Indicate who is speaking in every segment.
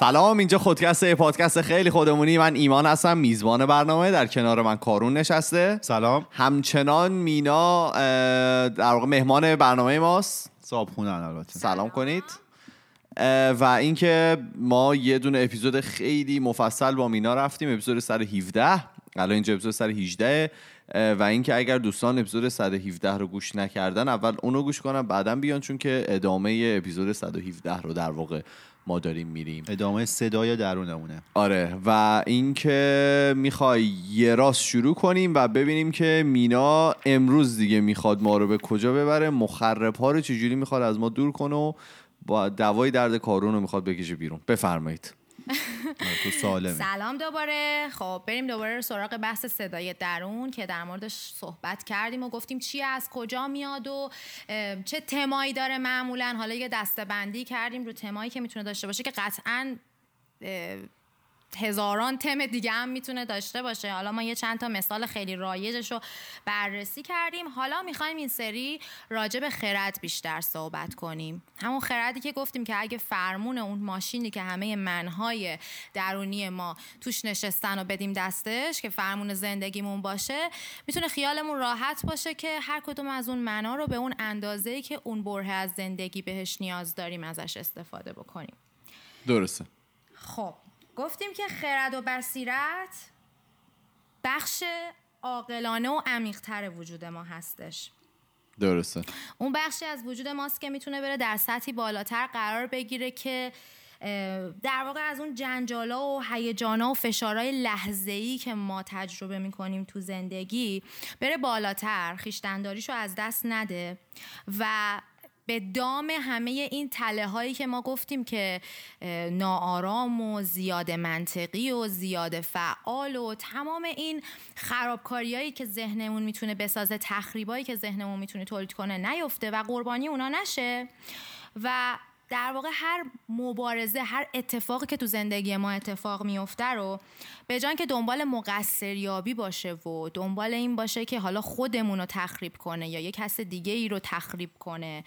Speaker 1: سلام اینجا خودکسته پادکست خیلی خودمونی. من ایمان هستم میزبان برنامه. در کنار من کارون نشسته.
Speaker 2: سلام.
Speaker 1: همچنان مینا در واقع مهمان برنامه ماست.
Speaker 2: صاحب خونن البته.
Speaker 1: سلام کنید. و اینکه ما یه دونه اپیزود خیلی مفصل با مینا رفتیم. اپیزود 117 الان اینجا اپیزود 118 و اینکه اگر دوستان اپیزود 117 رو گوش نکردن اول اونو گوش کنن بعدا بیان چون که ادامه اپیزود 117 رو در واقع ما داریم میریم.
Speaker 2: ادامه صدای درونمونه.
Speaker 1: آره. و اینکه می‌خوای یه راست شروع کنیم و ببینیم که مینا امروز دیگه می‌خواد ما رو به کجا ببره. مخرب ها رو چجوری می‌خواد از ما دور کنه و با دوای درد کارون رو می‌خواد بکشه بیرون. بفرمایید.
Speaker 2: تو
Speaker 3: سلام دوباره. خب بریم دوباره سراغ بحث صدای درون که در موردش صحبت کردیم و گفتیم چی از کجا میاد و چه تمایی داره معمولا. حالا یه دسته کردیم رو تمایی که می‌تونه داشته باشه که قطعا هزاران تم دیگه هم می‌تونه داشته باشه. حالا ما یه چند تا مثال خیلی رایجش رو بررسی کردیم. حالا می‌خوایم این سری راجع به خرد بیشتر صحبت کنیم. همون خردی که گفتیم که اگه فرمون اون ماشینی که همه منهای درونی ما توش نشستن و بدیم دستش که فرمون زندگیمون باشه می‌تونه خیالمون راحت باشه که هر کدوم از اون منها رو به اون اندازه‌ای که اون بره از زندگی بهش نیاز داریم ازش استفاده بکنیم.
Speaker 1: درسته.
Speaker 3: خب. گفتیم که خرد و بصیرت بخش عاقلانه و عمیقتر وجود ما هستش.
Speaker 1: درسته.
Speaker 3: اون بخشی از وجود ماست که می‌تونه بره در سطحی بالاتر قرار بگیره که در واقع از اون جنجالا و هیجانا و فشارهای لحظه‌ای که ما تجربه می‌کنیم تو زندگی بره بالاتر خیشتنداریشو از دست نده و به دام همه این تله هایی که ما گفتیم که ناآرام و زیاد منطقی و زیاد فعال و تمام این خرابکاریایی که ذهنمون می‌تونه بسازه تخریبایی که ذهنمون می‌تونه تولید کنه نیفته و قربانی اونا نشه. و در واقع هر مبارزه هر اتفاقی که تو زندگی ما اتفاق میفته رو به جان که دنبال مقصریابی باشه و دنبال این باشه که حالا خودمون رو تخریب کنه یا یه کس دیگه ای رو تخریب کنه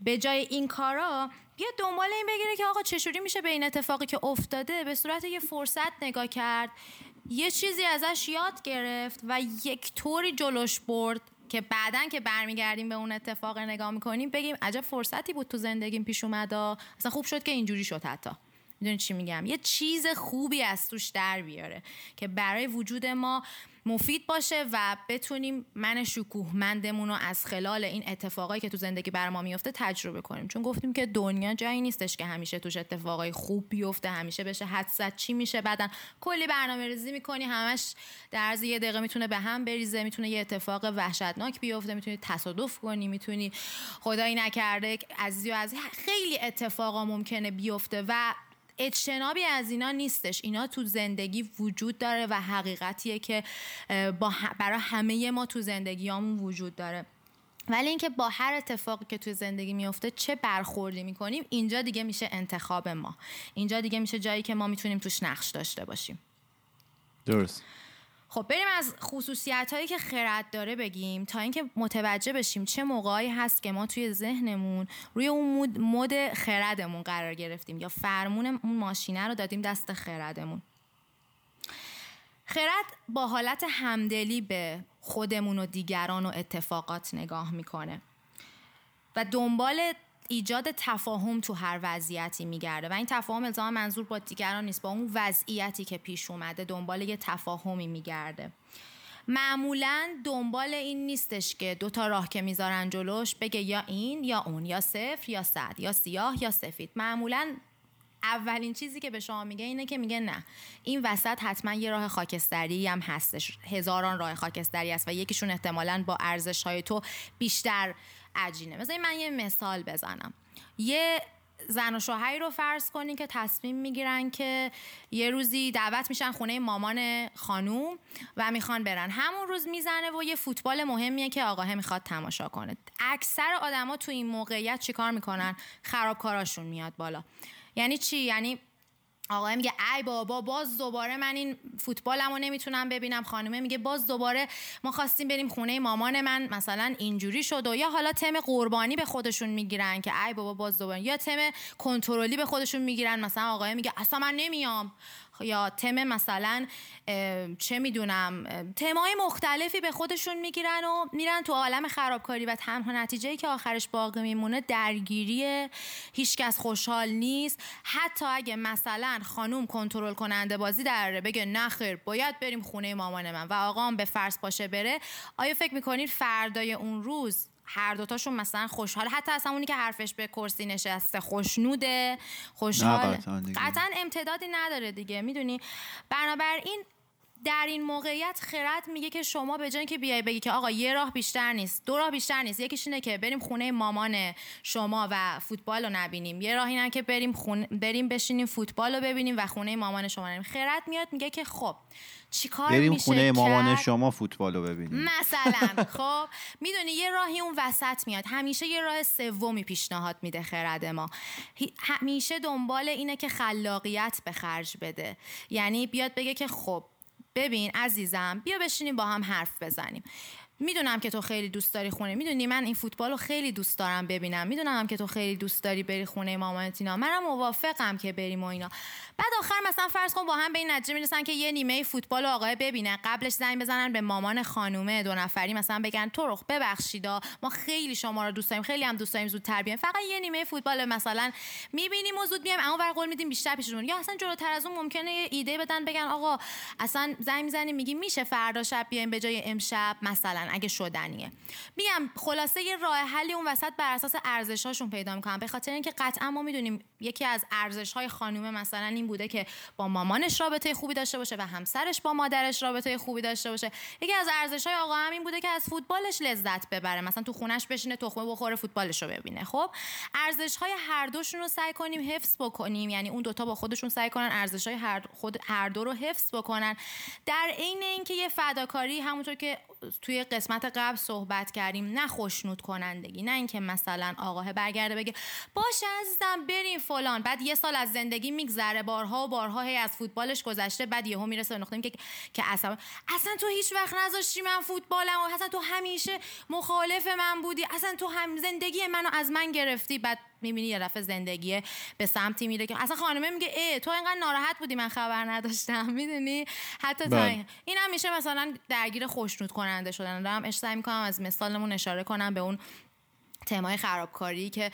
Speaker 3: به جای این کارا بیا دنبال این بگیره که آقا چجوری میشه به این اتفاقی که افتاده به صورت یه فرصت نگاه کرد یه چیزی ازش یاد گرفت و یک طوری جلوش برد که بعدا که برمیگردیم به اون اتفاق نگاه می‌کنیم بگیم عجب فرصتی بود تو زندگیم پیش اومد اصلا خوب شد که اینجوری شد حتی. می‌دونی چی میگم؟ یه چیز خوبی از توش در بیاره که برای وجود ما مفید باشه و بتونیم من شکوهمندمون رو از خلال این اتفاقایی که تو زندگی بر ما میفته تجربه کنیم. چون گفتیم که دنیا جایی نیستش که همیشه توش اتفاقای خوب بیفته همیشه بشه حدست چی میشه بعدا کلی برنامه ریزی می‌کنی همش در عرض یه دقیقه می‌تونه به هم بریزه می‌تونه یه اتفاق وحشتناک بیفته می‌تونی تصادف کنی می‌تونی خدایی نکرده و عزیزی خیلی اتفاقا ممکنه بیفته و اجتنابی از اینا نیستش. اینا تو زندگی وجود داره و حقیقتیه که با برای همه ما تو زندگیامون وجود داره. ولی اینکه با هر اتفاقی که تو زندگی میفته چه برخوردی می‌کنیم اینجا دیگه میشه انتخاب ما. اینجا دیگه میشه جایی که ما می‌تونیم توش نقش داشته باشیم.
Speaker 1: درست.
Speaker 3: خب بریم از خصوصیت هایی که خرد داره بگیم تا اینکه متوجه بشیم چه موقعی هست که ما توی ذهنمون روی اون مود خردمون قرار گرفتیم یا فرمون اون ماشینه رو دادیم دست خردمون. خرد با حالت همدلی به خودمون و دیگران و اتفاقات نگاه می‌کنه و دنبال ایجاد تفاهم تو هر وضعیتی میگرده. و این تفاهم الزام منظور با دیگران نیست با اون وضعیتی که پیش اومده دنبال یه تفاهمی میگرده. معمولا دنبال این نیستش که دو تا راه که می‌ذارن جلوش بگه یا این یا اون یا صفر یا صد یا سیاه یا سفید. معمولا اولین چیزی که به شما میگه اینه که میگه نه. این وسط حتما یه راه خاکستری هم هستش. هزاران راه خاکستری هست و یکیشون احتمالا با ارزش های تو بیشتر عجینه. مثلا من یه مثال بزنم. یه زن و شوهری رو فرض کنین که تصمیم می‌گیرن که یه روزی دعوت میشن خونه مامان خانوم و می‌خوان برن. همون روز می‌زنه و یه فوتبال مهمیه که آقاه می‌خواد تماشا کنه. اکثر آدما تو این موقعیت چیکار می‌کنن؟ خرابکاراشون میاد بالا. یعنی چی؟ یعنی آقای میگه ای بابا باز دوباره من این فوتبالمو نمی‌تونم ببینم. خانومه میگه باز دوباره ما خواستیم بریم خونه مامان من. مثلا اینجوری شد و یا حالا تم قربانی به خودشون می‌گیرن که ای بابا باز دوباره. یا تم کنترلی به خودشون می‌گیرن. مثلا آقای میگه اصلا من نمیام. یا تم مثلا چه می‌دونم تمای مختلفی به خودشون می‌گیرن و میرن تو عالم خرابکاری و تنها نتیجه که آخرش باقی میمونه درگیری هیچکس خوشحال نیست. حتی اگه مثلا خانوم کنترل کننده بازی در بگه نخیر باید بریم خونه مامان من و آقام به فرض پاشه بره آیا فکر می‌کنید فردای اون روز هر دوتاشون مثلا خوشحال. حتی اصلا اونی که حرفش به کرسی نشسته خوشنوده خوشحال. قطعا امتدادی نداره دیگه. می‌دونی؟ بنابراین در این موقعیت خرد میگه که شما به جای که بیای بگی که آقا یه راه بیشتر نیست دو راه بیشتر نیست یکیش اینه که بریم خونه مامان شما و فوتبال رو نبینیم. یه راه اینه که بریم خونه بریم بشینیم فوتبال رو ببینیم و خونه مامان شما نبینیم خرد میاد میگه که خب چیکار
Speaker 2: بریم خونه مامان شما فوتبال رو ببینیم.
Speaker 3: مثلا. خب می‌دونی یه راهی اون وسط میاد. همیشه یه راه سومی پیشنهاد میده خرد ما. همیشه دنبال اینه که خلاقیت به خرج بده. یعنی بیاد بگه که خب ببین عزیزم بیا بشینیم با هم حرف بزنیم. می‌دونم که تو خیلی دوست داری خونه. می‌دونی من این فوتبال رو خیلی دوست دارم ببینم. می‌دونم که تو خیلی دوست داری بری خونه مامانتینا منم موافقم که بریم و اینا. بعد آخر مثلا فرض کن با هم به این نتیجه می‌رسن که یه نیمه فوتبال آقای ببینه. قبلش زنگ بزنن به مامان خانومه. دو نفری مثلا بگن رخ ببخشیدا. ما خیلی شما رو دوست داریم. خیلی هم دوست داریم زودتر بیایم. فقط یه نیمه فوتبال مثلا می‌بینیم و زود بیایم. اما ور قول میدیم بیشتر پیشمون یا اصلا جلوتر از اون ممکنه یه ایده بدن بگن آقا اصلا زنگ می‌زنیم میگیم میشه فردا شب بیایم به جای امشب مثلا. اگه شدنیه. میگم خلاصه یه راه حلی اون وسط بر اساس ارزش‌هاشون پیدا می‌کنن به خاطر اینکه قطعا ما می‌دونیم یکی از ارزش‌های خانومه مثلا این بوده که با مامانش رابطه خوبی داشته باشه و همسرش با مادرش رابطه خوبی داشته باشه. یکی از ارزش‌های آقا هم این بوده که از فوتبالش لذت ببره. مثلا تو خونش بشینه تخمه بخوره فوتبالش رو ببینه. خب ارزش‌های هر دوشون رو سعی کنیم حفظ بکنیم. یعنی اون دوتا با خودشون سعی کنن ارزش‌های هر خود هر دو رو حفظ بکنن. در عین اینکه یه فداکاری همونطور که توی قسمت قبل صحبت کردیم نه خوشنود کنندگی نه اینکه مثلا آقاه برگرده بگه باشه عزیزم بریم فلان. بعد یه سال از زندگی میگذره بارها و بارها هی از فوتبالش گذشته بعد یهو می‌رسه به که که اصلا اصلا تو هیچ وقت نذاشتی من فوتبالم و اصلا تو همیشه مخالف من بودی؟ اصلا تو هم زندگی منو از من گرفتی؟ بعد می‌بینی یه دفعه زندگی به سمتی میره که اصلا خانمه میگه ای تو اینقدر ناراحت بودی من خبر نداشتم. می‌دونی؟ حتی بله. این هم میشه مثلا درگیر خوشنود کننده شدن. دارم اشتباه می‌کنم از مثالمون اشاره کنم به اون تمای خرابکاری که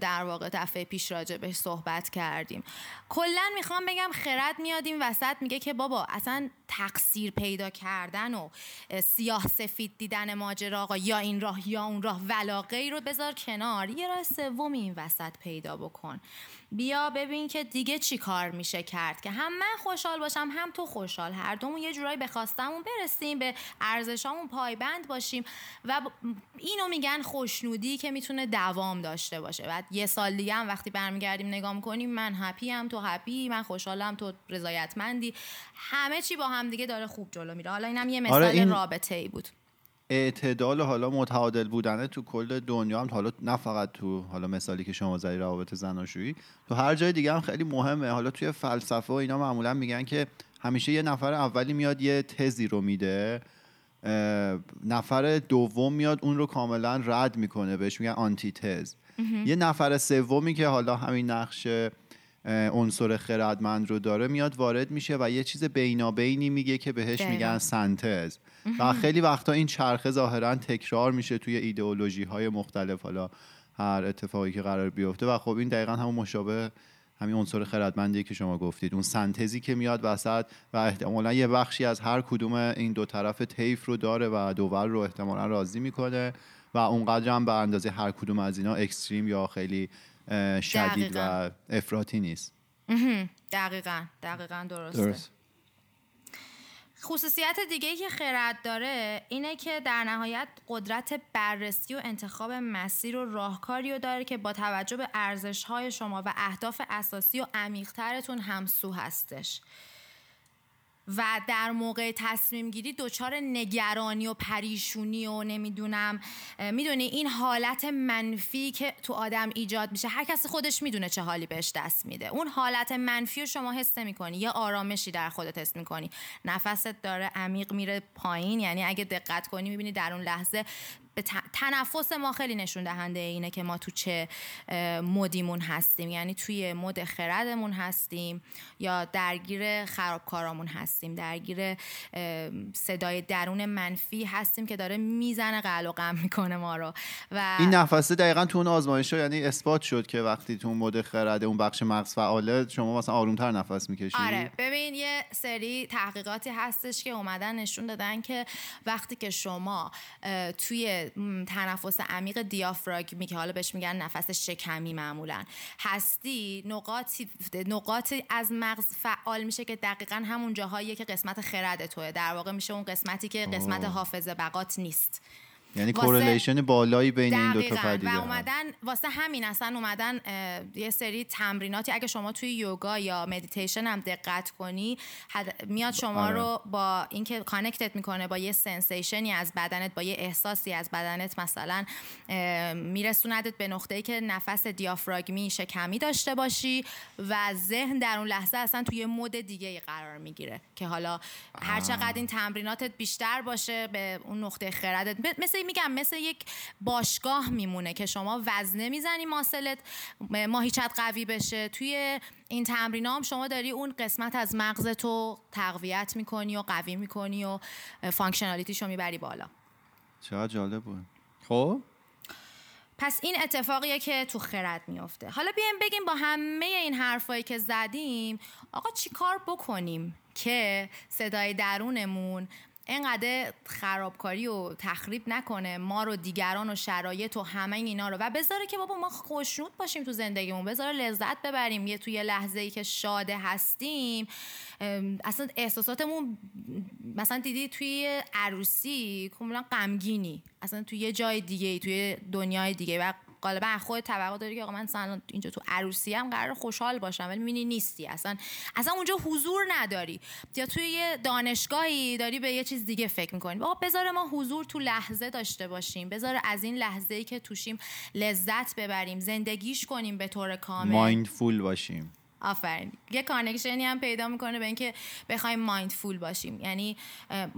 Speaker 3: در واقع دفعه پیش راجع بهش صحبت کردیم. کلا می‌خوام بگم خرد میاد این وسط میگه که بابا اصلا تقصیر پیدا کردن و سیاه سفید دیدن ماجرا آقا یا این راه یا اون راه ولاقه رو بذار کنار. یه راه سومی این وسط پیدا بکن. بیا ببین که دیگه چی کار میشه کرد که هم من خوشحال باشم هم تو خوشحال. هر دومون یه جورایی به خواستمون برسیم به ارزشامون پایبند باشیم و اینو میگن خوشنودی که می‌تونه دوام داشته باشه. بعد یه سال دیگه هم وقتی برمیگردیم نگاه می‌کنیم من هپی هم تو هپی من خوشحالم تو رضایتمندی. همه چی با هم دیگه داره خوب جلو میره. حالا اینم یه آره، مثال این... رابطه ای بود.
Speaker 2: اعتدال حالا متعادل بودنه تو کل دنیا هم حالا نه فقط تو حالا مثالی که شما زدی روابط زناشویی تو هر جای دیگه هم خیلی مهمه. حالا توی فلسفه و اینا معمولا میگن که همیشه یه نفر اولی میاد یه تزی رو میده نفر دوم میاد اون رو کاملا رد می‌کنه بهش میگن آنتی تز یه نفر سومی که حالا همین نقش عنصر خردمند رو داره میاد وارد میشه و یه چیز بینابینی میگه که بهش میگن سنتز. و خیلی وقتا این چرخه ظاهرا تکرار میشه توی ایدئولوژی های مختلف حالا هر اتفاقی که قرار بیفته. و خب این دقیقا همون مشابه همین عنصر خردمندی که شما گفتید. اون سنتزی که میاد وسط و احتمالا یه بخشی از هر کدوم این دو طرف تیف رو داره و دوور رو احتمالا راضی می‌کنه و اونقدر هم به اندازه هر کدوم از اینا اکستریم یا خیلی شدید و افراطی نیست.
Speaker 3: دقیقا. دقیقا درسته. درست. خصوصیت دیگه ای که خرد داره اینه که در نهایت قدرت بررسی و انتخاب مسیر و راهکاری رو داره که با توجه به ارزش های شما و اهداف اساسی و عمیقترتون همسو هستش. و در موقع تصمیم گیری دچار نگرانی و پریشونی و نمی‌دونم می‌دونی این حالت منفی که تو آدم ایجاد میشه هر کسی خودش می‌دونه چه حالی بهش دست میده. اون حالت منفی رو شما حس می‌کنی یه آرامشی در خودت حس می‌کنی. نفست داره عمیق میره پایین یعنی اگه دقت کنی می‌بینی در اون لحظه تنفس ما خیلی نشون دهنده اینه که ما تو چه مودیمون هستیم. یعنی توی مود خردمون هستیم یا درگیر خرابکارامون هستیم. درگیر صدای درون منفی هستیم که داره می‌زنه قل و غم می‌کنه ما رو.
Speaker 2: و این نفسه دقیقا تو اون آزمایش یعنی اثبات شد که وقتی تو مود خرده اون بخش مغز فعاله شما مثلا آرومتر نفس می‌کشید
Speaker 3: آره. ببین یه سری تحقیقاتی هستش که اومدن نشون دادن که وقتی که شما توی تنفس عمیق دیافراگمی که حالا بهش میگن نفس شکمی معمولا. هستی نقاطی نقاطی از مغز فعال میشه که دقیقا همون جاهایی که قسمت خرد توه. در واقع میشه اون قسمتی که قسمت حافظه بقات نیست.
Speaker 2: یعنی correlation بالایی بین این دو تا پدیده
Speaker 3: و اومدن واسه همین اصلا اومدن یه سری تمریناتی اگه شما توی یوگا یا مدیتیشن هم دقت کنی میاد شما آره. رو با اینکه connect ت می‌کنه با یه sensation ی از بدنت با یه احساسی از بدنت مثلا میرسوندت به نقطه‌ای که نفس دیافراگمی شکمی داشته باشی و ذهن در اون لحظه اصلا توی مود دیگه ای قرار می‌گیره که حالا هر چقدر این تمریناتت بیشتر باشه به اون نقطه خردت مثل میگم مثل یک باشگاه میمونه که شما وزنه می‌زنی ماسلت ماهیچت قوی بشه. توی این تمرین هم شما داری اون قسمت از مغزتو تقویت می‌کنی و قوی می‌کنی و functionality شو می‌بری بالا.
Speaker 2: چقدر جالب بود.
Speaker 1: خب؟
Speaker 3: پس این اتفاقیه که تو خرد میفته حالا بیایم بگیم با همه این حرفایی که زدیم آقا چی کار بکنیم که صدای درونمون انقدر خرابکاری و تخریب نکنه ما رو دیگران و شرایط و همه اینا رو. و بذاره که بابا ما خوشنود باشیم تو زندگیمون. بذاره لذت ببریم. یه توی لحظه ای که شاده هستیم. اصلا احساساتمون مثلا دیدی توی عروسی کاملا غمگینی. اصلا توی یه جای دیگه توی دنیای دیگه و غالبا خود توقع داری که آقا من مثلا اینجا تو عروسی هم قرار خوشحال باشم ولی می‌بینی نیستی. اصلا اصلا اونجا حضور نداری. یا توی یه دانشگاهی داری به یه چیز دیگه فکر می‌کنی. آقا بذار ما حضور تو لحظه داشته باشیم. بذار از این لحظه ای که توشیم لذت ببریم زندگیش کنیم به طور کامل.
Speaker 2: mindful باشیم.
Speaker 3: آفرین. یه connection ی هم پیدا می‌کنه به اینکه بخوایم mindful باشیم. یعنی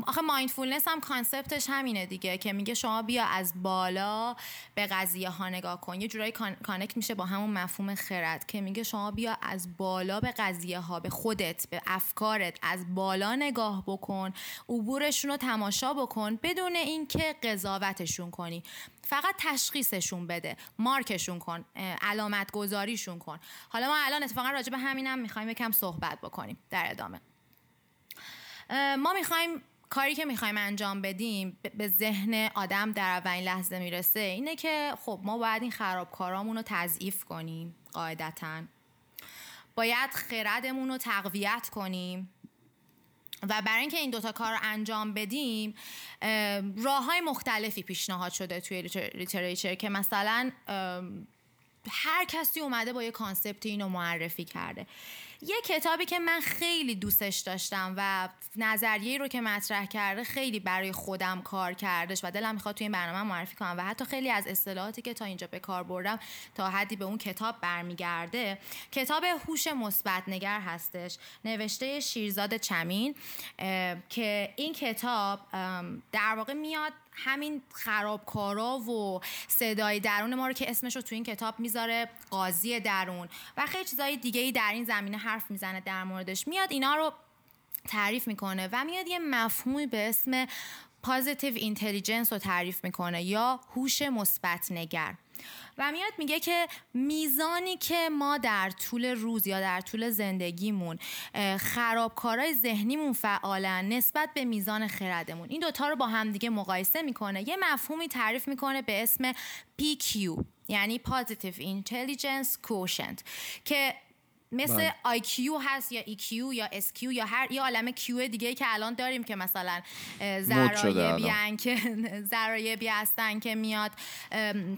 Speaker 3: آخه mindfulness هم concept ش همینه دیگه که میگه شما بیا از بالا به قضیه ها نگاه کن. یه جورایی connect میشه با همون مفهوم خرد که میگه شما بیا از بالا به قضیه ها به خودت به افکارت از بالا نگاه بکن. عبورشون رو تماشا بکن بدون اینکه قضاوتشون کنی. فقط تشخیصشون بده مارکشون کن علامت گذاریشون کن. حالا ما الان اتفاقا راجع به همینم می‌خوایم یکم صحبت بکنیم در ادامه. ما می‌خوایم کاری که می‌خوایم انجام بدیم به ذهن آدم در اولین لحظه می‌رسه اینه که خب ما باید این خرابکارامون رو تضعیف کنیم قاعدتا. باید خردمون رو تقویت کنیم. و برای اینکه این دوتا کار رو انجام بدیم راه های مختلفی پیشنهاد شده توی literature که مثلا هر کسی اومده با یه concept اینو معرفی کرده. یه کتابی که من خیلی دوستش داشتم و نظریه رو که مطرح کرده خیلی برای خودم کار کردش و دلم می‌خواد توی این برنامه معرفی کنم و حتی خیلی از اصطلاحاتی که تا اینجا به کار بردم تا حدی به اون کتاب برمیگرده. کتاب هوش مثبت نگر هستش نوشته شیرزاد چمین که این کتاب در واقع میاد همین خرابکارا و صدای درون ما رو که اسمش رو تو این کتاب می‌ذاره قاضی درون. و خیلی چیزای دیگه ای در این زمینه حرف می‌زنه در موردش. میاد اینا رو تعریف می‌کنه و میاد یه مفهومی به اسم پازیتیو اینتلیجنس رو تعریف می‌کنه یا هوش مثبت نگر. و میاد میگه که میزانی که ما در طول روز یا در طول زندگیمون خرابکارای ذهنیمون فعالن نسبت به میزان خردمون. این دوتا رو با همدیگه مقایسه می‌کنه. یه مفهومی تعریف می‌کنه به اسم PQ یعنی Positive Intelligence Quotient که مثل
Speaker 1: بله.
Speaker 3: IQ هست یا EQ یا SQ یا هر یه عالم Q دیگه که الان داریم که مثلا
Speaker 1: الان.
Speaker 3: هستن که ذرایبی هستن که میاد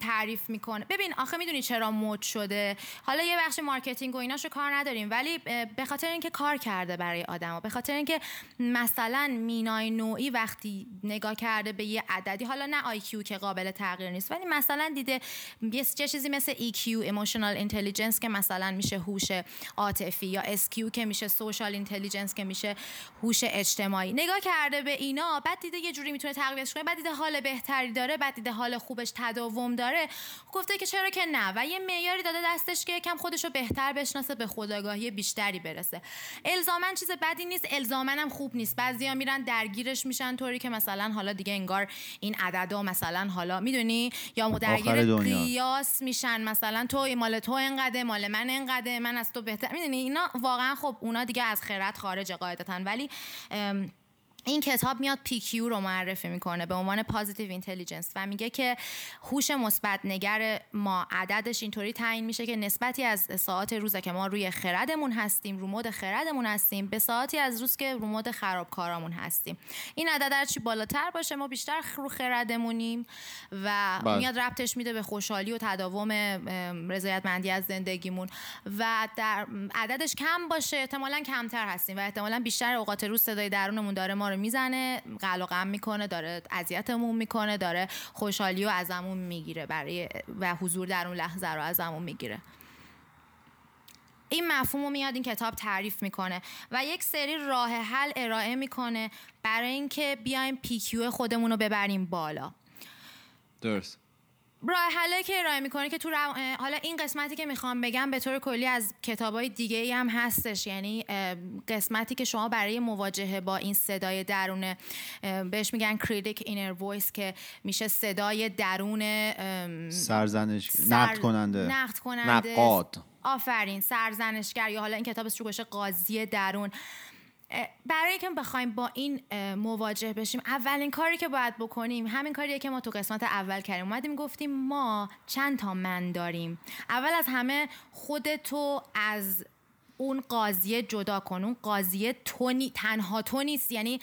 Speaker 3: تعریف می‌کنه ببین آخه می‌دونی چرا مد شده حالا یه بخش marketing و ایناشو کار نداریم ولی به خاطر اینکه کار کرده برای آدما به خاطر اینکه مثلا مینای نوعی وقتی نگاه کرده به یه عددی حالا نه IQ که قابل تغییر نیست ولی مثلا دیده یه یه چیزی مثل EQ emotional intelligence که مثلا میشه هوش عاطفی یا SQ که میشه social intelligence که میشه هوش اجتماعی. نگاه کرده به اینا بعد دیده یه جوری می‌تونه تقویتش کنه بعد دیده حال بهتری داره بعد دیده حال خوبش تداوم داره. گفته که چرا که نه؟ و یه معیاری داده دستش که کم خودش رو بهتر بشناسه به خودآگاهی بیشتری برسه. الزاما چیز بدی نیست الزاما هم خوب نیست. بعضیا میرن درگیرش میشن طوری که مثلا حالا دیگه انگار این عددا مثلا حالا می‌دونی؟ یا درگیر. قیاس میشن مثلا تو مال تو انقدر مال من انقدر من از تو بهتر. می‌دونی اینا واقعا خب اونا دیگه از خرد خارج قاعدتا. ولی این کتاب میاد PQ رو معرفی می‌کنه به عنوان پازیتیو اینتلیجنس و میگه که هوش مثبت نگر ما عددش اینطوری تعیین میشه که نسبتی از ساعات روزه که ما روی خردمون هستیم رو مود خردمون هستیم به ساعتی از روز که رو مود خرابکارامون هستیم این عدد هرچی بالاتر باشه ما بیشتر رو خردمونیم و
Speaker 1: بله.
Speaker 3: میاد ربطش میده به خوشحالی و تداوم رضایتمندی از زندگیمون و در عددش کم باشه احتمالا کمتر هستیم و احتمالا بیشتر اوقات روز صدای درونمون داره ما رو می‌زنه قل و غم می‌کنه داره اذیتمون می‌کنه داره خوشحالی و ازمون می‌گیره برای و حضور در اون لحظه رو ازمون می‌گیره. این مفهوم رو میاد این کتاب تعریف می‌کنه و یک سری راه حل ارائه می‌کنه برای اینکه بیایم پیکیو خودمون رو ببریم بالا.
Speaker 1: درست.
Speaker 3: راه حلی که ارائه می‌کنه که تو رو- حالا این قسمتی که می‌خوام بگم به طور کلی از کتابای دیگه ای هم هستش. یعنی قسمتی که شما برای مواجهه با این صدای درون بهش میگن critic inner voice که میشه صدای درون
Speaker 2: سرزنش
Speaker 3: سر-
Speaker 2: نقد کننده.
Speaker 3: نقد کننده.
Speaker 1: نقاد.
Speaker 3: آفرین. سرزنشگر یا حالا این کتاب رو باشه قاضی درون. برای اینکه بخوایم با این مواجه بشیم اولین کاری که باید بکنیم همین کاریه که ما تو قسمت اول کردیم. اومدیم گفتیم ما چند تا من داریم. اول از همه خودتو از اون قاضیه جدا کن. اون قاضیه تو نی- تنها تو نیست یعنی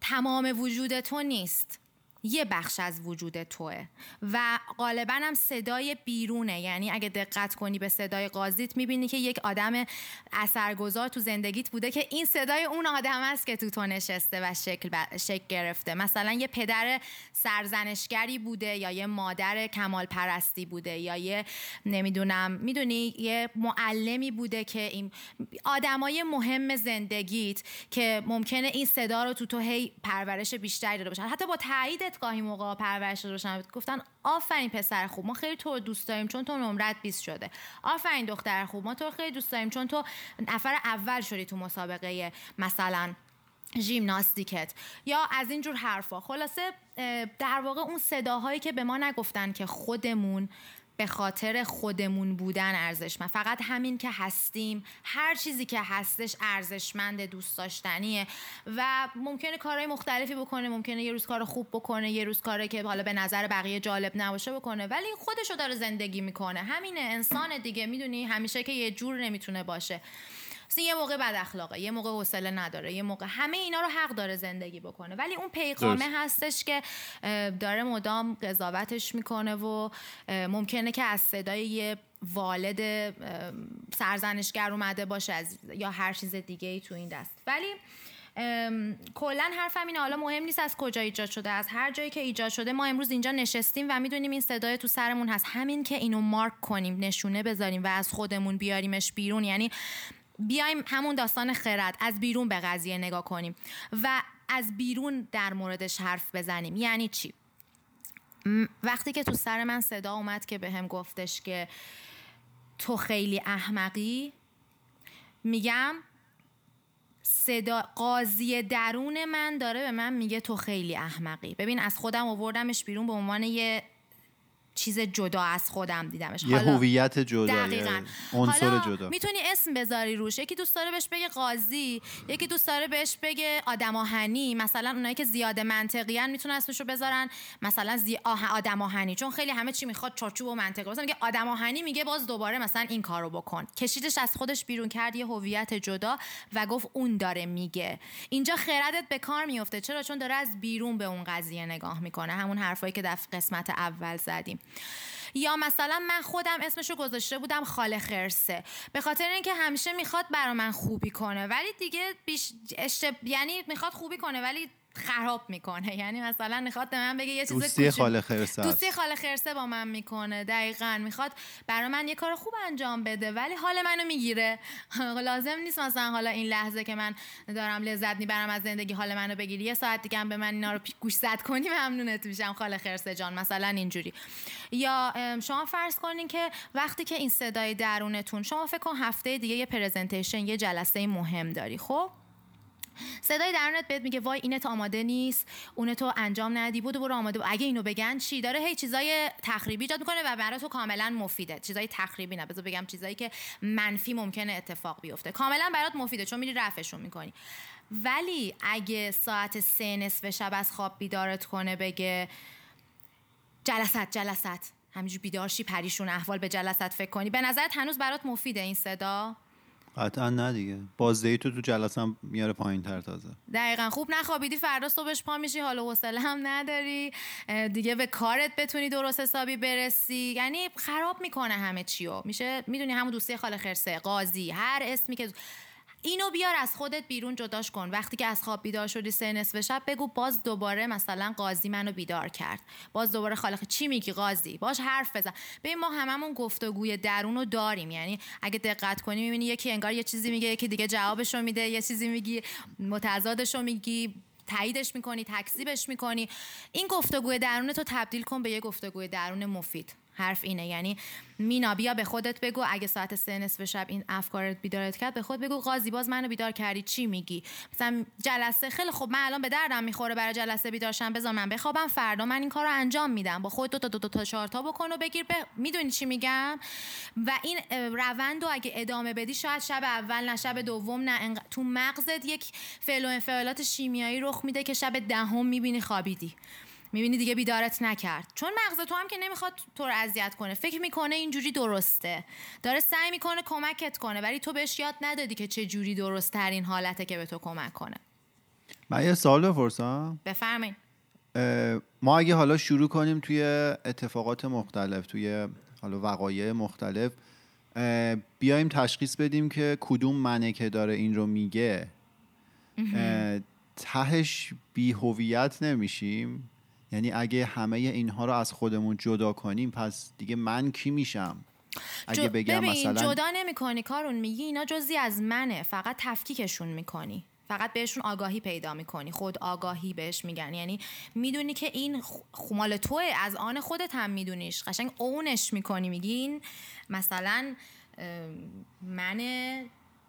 Speaker 3: تمام وجود تو نیست. یه بخش از وجود توه. و غالبا هم صدای بیرونه. یعنی اگه دقت کنی به صدای قاضیت می‌بینی که یک آدم اثرگذار تو زندگیت بوده که این صدای اون آدم است که تو تو نشسته و شکل, ب- شکل گرفته. مثلا یه پدر سرزنشگری بوده یا یه مادر کمال پرستی بوده یا یه نمی‌دونم می‌دونی یه معلمی بوده که این آدمای مهم زندگیت که ممکنه این صدا رو تو تو هی پرورش بیشتری داده باشن حتی با تاییدت گاهی موقع پرورش باشن گفتن آفرین پسر خوب ما خیلی تو دوست داریم چون تو نمرت 20 شده. آفرین دختر خوب ما تو خیلی دوست داریم چون تو نفر اول شدی تو مسابقه مثلا ژیمناستیکت یا از اینجور حرفا. خلاصه در واقع اون صداهایی که به ما نگفتن که خودمون به خاطر خودمون بودن ارزشمند فقط همین که هستیم هر چیزی که هستش ارزشمند دوست داشتنیه. و ممکنه کارهای مختلفی بکنه ممکنه یه روز کار خوب بکنه یه روز کاری که حالا به نظر بقیه جالب نباشه بکنه. ولی خودشو داره زندگی می‌کنه. همینه انسان دیگه می‌دونی؟ همیشه که یه جور نمی‌تونه باشه. مثلا یه موقع بد اخلاقه یه موقع حوصله نداره یه موقع همه اینا رو حق داره زندگی بکنه. ولی اون پیغامه. هستش که داره مدام قضاوتش می‌کنه و ممکنه که از صدای یه والد سرزنشگر اومده باشه از یا هر چیز دیگه ای تو این دست. ولی کلا حرفم اینه حالا مهم نیست از کجا ایجاد شده از هر جایی که ایجاد شده ما امروز اینجا نشستیم و می‌دونیم این صدای تو سرمون هست. همین که اینو مارک کنیم نشونه بذاریم و از خودمون بیاریمش بیرون یعنی بیایم همون داستان خرد از بیرون به قضیه نگاه کنیم و از بیرون در موردش حرف بزنیم. یعنی چی؟ وقتی که تو سر من صدا اومد که به هم گفتش که تو خیلی احمقی میگم صدا قاضی درون من داره به من میگه تو خیلی احمقی. ببین از خودم آوردمش بیرون به عنوان یه چیز جدا از خودم دیدمش.
Speaker 2: یه هویت جدا
Speaker 3: دقیقاً.
Speaker 2: عنصر
Speaker 3: حالا
Speaker 2: جدا.
Speaker 3: می‌تونی اسم بذاری روش. یکی دوست داره بهش بگه قاضی یکی دوست داره بهش بگه آدم آهنی. مثلا اونایی که زیاده منطقیان می‌تونن اسمشو بذارن. مثلا زی... آه... آدم آهنی. چون خیلی همه چی می‌خواد چارچوب و منطقی. مثلا میگه آدم آهنی میگه باز دوباره مثلا این کارو بکن. کشیدش از خودش بیرون کرد یه هویت جدا و گفت اون داره میگه. اینجا خردت به کار میفته چرا؟ چون داره از بیرون به اون قضیه نگاه می‌کنه. همون حرفایی که در قسمت اول زدیم. یا مثلا من خودم اسمشو گذاشته بودم خاله خرسه. به خاطر اینکه همیشه می‌خواد برا من خوبی کنه. ولی دیگه بیش اشتب... یعنی می‌خواد خوبی کنه ولی خراب می‌کنه. یعنی مثلا می‌خواد به من بگه یه چیز
Speaker 2: دوستی خاله خرسه.
Speaker 3: دوستی خاله خرسه با من می‌کنه دقیقا. می‌خواد برای من یه کار خوب انجام بده ولی حال منو می‌گیره. لازم نیست مثلا حالا این لحظه که من دارم لذت می‌برم از زندگی حال منو بگیری. یه ساعت دیگه هم به من اینا رو گوش زد کنی ممنونت میشم خاله خرسه جان. مثلا اینجوری. یا شما فرض کنین که وقتی که این صدای درونتون شما فکر کن هفته دیگه یه پرزنتیشن یه جلسه مهم داری خب؟ صدای درونت بهت میگه وای اینت آماده نیست اون تو انجام ندی بودو برو آماده بود. اگه اینو بگن چی؟ داره هی چیزای تخریبی ایجاد می‌کنه و برای تو کاملا مفیده. چیزای تخریبی نه بذار بگم چیزایی که منفی ممکنه اتفاق بیفته. کاملا برات مفیده چون میری رفعشون می‌کنی. ولی اگه ساعت سه نصف شب از خواب بیدارت کنه بگه جلسات جلسات. همینجور بیدارشی پریشون احوال به جلسات فکر کنی. به نظرت هنوز برات مفیده این صدا؟
Speaker 2: قطعا نه دیگه. بازدهی تو تو جلسه هم میاره پایین تر تازه.
Speaker 3: دقیقا. خوب نخوابیدی. فردا صبحش پا میشی. حال حوصله هم نداری. دیگه به کارت بتونی درست حسابی برسی. یعنی خراب می‌کنه همه چیو. میشه می‌دونی همون دوستی خاله خرسه. قاضی هر اسمی که اینو بیار از خودت بیرون جداش کن. وقتی که از خواب بیدار شدی سه نصف شب بگو باز دوباره مثلا قاضی منو بیدار کرد. باز دوباره خالق چی میگی قاضی؟ باش حرف بزن. ببین ما هممون گفتگوی درون رو داریم. یعنی اگه دقت کنی می‌بینی یکی انگار یه چیزی میگه یکی دیگه جوابشو میده یه چیزی میگی متضادشو میگی تاییدش می‌کنی تکذیبش می‌کنی. این گفتگوی درون تو تبدیل کن به یه گفتگوی درون مفید. حرف اینه. یعنی مینا بیا به خودت بگو. اگه ساعت سه نصف شب این افکارت بیدارت کرد به خود بگو. قاضی باز منو بیدار کردی. چی میگی؟ مثلا جلسه خیلی خب من الان به دردم می‌خوره برای جلسه بیدارشم بذار من بخوابم. فردا من این کار رو انجام میدم. با خود دو تا دو, تا تا چهار تا بکن و بگیر. به... می‌دونی چی میگم؟ و این روند رو اگه ادامه بدی شاید شب اول نه شب دوم نه. انق- تو مغزت یک فعل و انفعالات شیمیایی رخ میده که شب دهم می‌بینی خوابیدی. می‌بینی دیگه بیدارت نکرد. چون مغز تو هم که نمی‌خواد تو رو اذیت کنه. فکر می‌کنه اینجوری درسته. داره سعی می‌کنه کمکت کنه ولی تو بهش یاد ندادی که چه جوری درست ترین حالته که به تو کمک کنه.
Speaker 2: من یه سوال بپرسم.
Speaker 3: بفرمایید
Speaker 2: ما اگه حالا شروع کنیم توی اتفاقات مختلف توی حالا وقایع مختلف بیایم تشخیص بدیم که کدوم منه که داره این رو میگه. تهش بی هویت نمیشیم. یعنی اگه همه اینها رو از خودمون جدا کنیم پس دیگه من کی میشم؟ اگه بگم
Speaker 3: ببین
Speaker 2: مثلا
Speaker 3: جدا نمی کنی کارون میگی اینا جزی از منه فقط تفکیکشون می‌کنی. فقط بهشون آگاهی پیدا می‌کنی خود آگاهی بهش میگن. یعنی می‌دونی که این خ- خ- مال توه از آن خودت هم میدونیش. قشنگ اونش می‌کنی میگی این مثلا من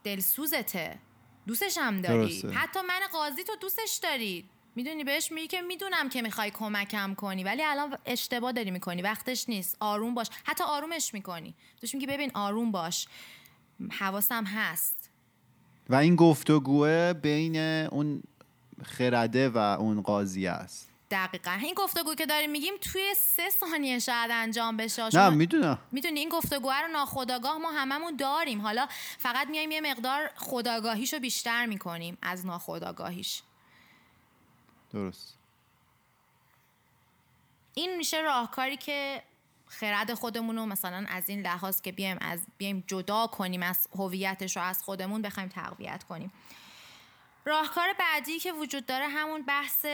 Speaker 3: دلسوزته دوستش هم داری.
Speaker 2: درسته.
Speaker 3: حتی من قاضی تو دوستش داری. می‌دونی بهش میگی که می‌دونم که می‌خوای کمکم کنی ولی الان اشتباه داری می‌کنی وقتش نیست. آروم باش. حتی آرومش می‌کنی. توش میگی ببین آروم باش. حواسم هست.
Speaker 2: و این گفتگوه بین اون خرده و اون قاضی است.
Speaker 3: دقیقا. این گفتگو که داریم میگیم توی سه ثانیه شاید انجام بشه.
Speaker 2: نه می‌دونم.
Speaker 3: می‌دونی این گفتگوه رو ناخداگاه ما هممون داریم. حالا فقط میایم یه مقدار خداگاهیشو بیشتر می‌کنیم از ناخداگاهیش
Speaker 2: درست.
Speaker 3: این میشه راهکاری که خرد خودمون رو مثلا از این لحاظ که بیایم از بیایم جدا کنیم از هویتش رو از خودمون بخوایم تقویت کنیم. راهکار بعدی که وجود داره همون بحث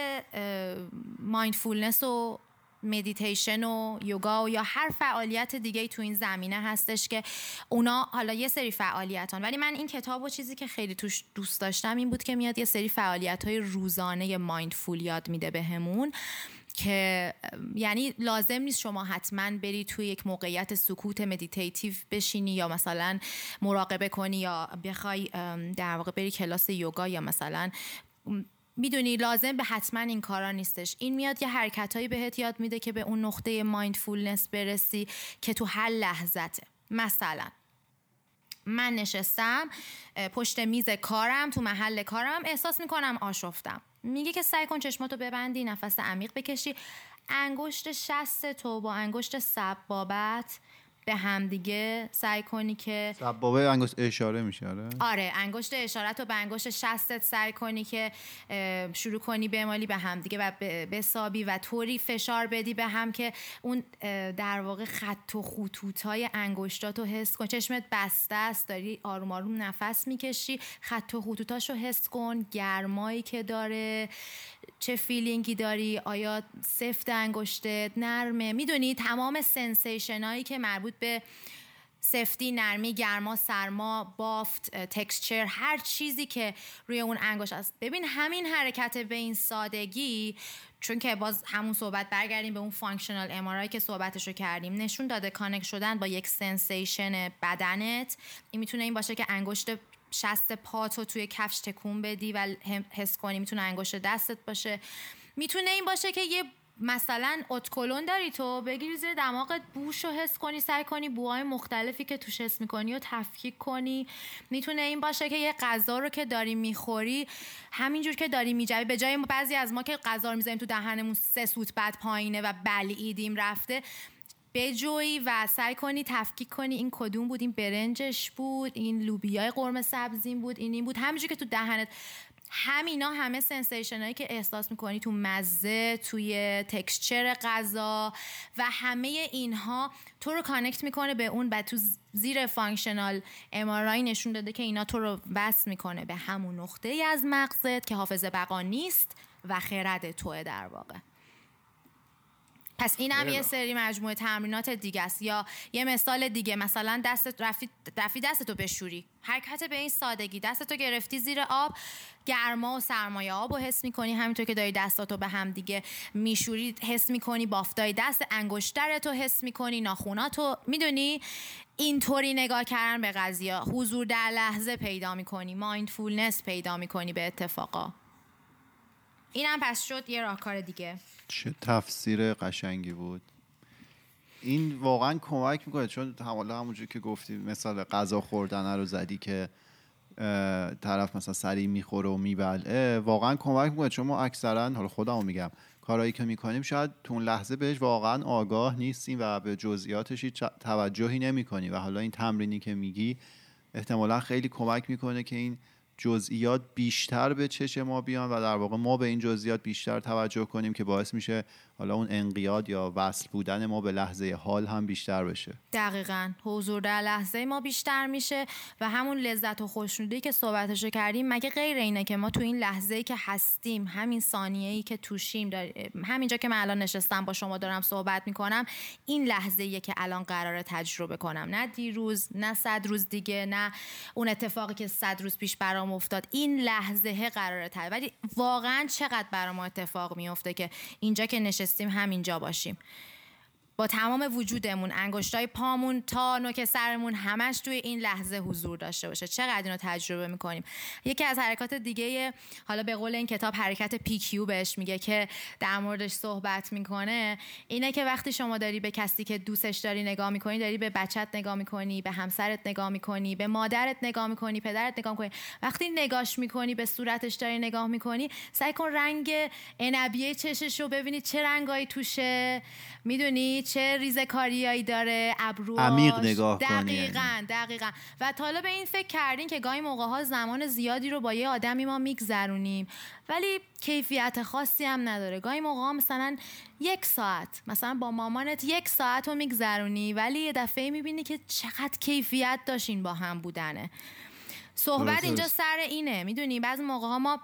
Speaker 3: mindfulness و مدیتیشن و یوگا و یا هر فعالیت دیگه تو این زمینه هستش که اونا حالا یه سری فعالیتان. ولی من این کتاب و چیزی که خیلی توش دوست داشتم این بود که میاد یه سری فعالیت های روزانه mindful یاد میده بهمون که یعنی لازم نیست شما حتما بری توی یک موقعیت سکوت meditative بشینی یا مثلا مراقبه کنی یا بخوای در واقع بری کلاس یوگا یا مثلا می‌دونی لازم به حتما این کارا نیستش. این میاد یه حرکتهایی بهت یاد میده که به اون نقطه مایندفولنس برسی که تو هر لحظته. مثلا من نشستم پشت میز کارم تو محل کارم احساس می‌کنم آشفتم. میگه که سعی کن چشماتو ببندی نفس عمیق بکشی. انگشت شست تو با انگشت سبابت به همدیگه سعی کنی که
Speaker 2: سبابه انگشت اشاره میشه آره؟
Speaker 3: آره انگشت اشارت رو به انگشت شستت سعی کنی که شروع کنی بمالی به همدیگه و بسابی و طوری فشار بدی به هم که اون در واقع خط و خطوط های انگشتات رو حس کن. چشمت بسته است داری آروم آروم نفس می‌کشی خط و خطوطاش رو حس کن گرمایی که داره. چه feeling ی داری؟ آیا سفته انگشتت نرمه می‌دونی تمام sensation هایی که مربوط به سفتی نرمی گرما سرما بافت texture هر چیزی که روی اون انگشت است ببین همین حرکت به این سادگی چون که باز همون صحبت برگردیم به اون functional MRI که صحبتش رو کردیم. نشون داده connect شدن با یک sensation بدنت. این می‌تونه این باشه که انگشت شست پاتو توی کفش تکون بدی و حس کنی می‌تونه انگشت دستت باشه. می‌تونه این باشه که یه مثلا ادکلن داری تو بگیری زیر دماغت بوش رو حس کنی سعی کنی بوهای مختلفی که توش حس می‌کنی و تفکیک کنی. می‌تونه این باشه که یه غذا رو که داری می‌خوری همینجور که داری میجوی. به جای بعضی از ما که غذا رو می‌ذاریم تو دهنمون سه سوت بعد پایینه و بلعیدیم رفته بجوی و سعی کنی تفکیک کنی این کدوم بود این برنجش بود این لوبیای قرمه سبزیش بود این این بود. همینجور که تو دهنت همینا همه sensation هایی که احساس می‌کنی تو مزه توی texture غذا و همه اینها تو رو connect می‌کنه به اون و تو زیر functional MRI نشون داده که اینا تو رو وصل می‌کنه به همون نقطه ای از مغزت که حافظه بقا نیست و خرد توئه در واقع. پس این هم یه سری مجموعه تمرینات دیگه است. یا یه مثال دیگه مثلا دست رفتی, رفتی دستتو بشوری. حرکت به این سادگی. دستتو گرفتی زیر آب گرما و سرمای آب رو حس می‌کنی. همینطور که داری دستاتو به هم دیگه میشوری حس می‌کنی بافتای دست انگشترتو حس می‌کنی ناخوناتو. می‌دونی؟ اینطوری نگاه کردن به قضیه. حضور در لحظه پیدا می‌کنی. مایندفولنس پیدا می‌کنی به اتفاقا. اینم پس شد یه راهکار دیگه.
Speaker 2: چه تفسیر قشنگی بود. این واقعا کمک می‌کنه چون حالا همونجور که گفتی مثال غذا خوردن رو زدی که طرف مثلا سریع می‌خوره و میبلعه واقعا کمک می‌کنه. چون ما اکثرا حالا خودمو میگم کارهایی که می‌کنیم شاید تو اون لحظه بهش واقعا آگاه نیستیم و به جزئیاتش توجهی نمی‌کنی. و حالا این تمرینی که میگی احتمالا خیلی کمک می‌کنه که این جزئیات بیشتر به چش ما بیان و در واقع ما به این جزئیات بیشتر توجه کنیم که باعث میشه حالا اون انقیاد یا وصل بودن ما به لحظه حال هم بیشتر بشه.
Speaker 3: دقیقا. حضور در لحظه ما بیشتر میشه و همون لذت و خوشنودی که صحبتشو کردیم مگه غیر اینه که ما تو این لحظه که هستیم همین ثانیه ای که توشیم همینجا که من الان نشستم با شما دارم صحبت می‌کنم این لحظه ای که الان قراره تجربه کنم. نه دیروز نه صد روز دیگه نه اون اتفاقی که صد روز پیش برام افتاد. این لحظه قراره تجربه ولی واقعا چقدر برام اتفاق میفته که اینجا که نشستیم نشستیم همینجا باشیم. با تمام وجودمون انگشتای پامون تا نوک سرمون همش توی این لحظه حضور داشته باشه. چقدر اینو تجربه می‌کنیم. یکی از حرکات دیگه حالا به قول این کتاب حرکت پی کیو بهش میگه که در موردش صحبت می‌کنه اینه که وقتی شما داری به کسی که دوستش داری نگاه می‌کنی داری به بچت نگاه می‌کنی به همسرت نگاه می‌کنی به مادرت نگاه می‌کنی پدرت نگاه می‌کنی. وقتی نگاش می‌کنی به صورتش داری نگاه می‌کنی سعی کن رنگ عنبیه چشش رو ببینی چه رنگایی توشه. می‌دونی؟ چه ریزکاریایی داره ابرو
Speaker 2: عمیق نگاه
Speaker 3: دقیقاً یعنی. دقیقاً و تا حالا به این فکر کردین که گاهی موقع ها زمان زیادی رو با یه آدمی ما میگذرونیم. ولی کیفیت خاصی هم نداره. گاهی موقع ها مثلا یک ساعت مثلا با مامانت یک ساعت رو میگذرونی ولی یه دفعه می‌بینی که چقدر کیفیت داشتین با هم بودنه. صحبت اینجا سر اینه. می‌دونی بعضی موقع ها ما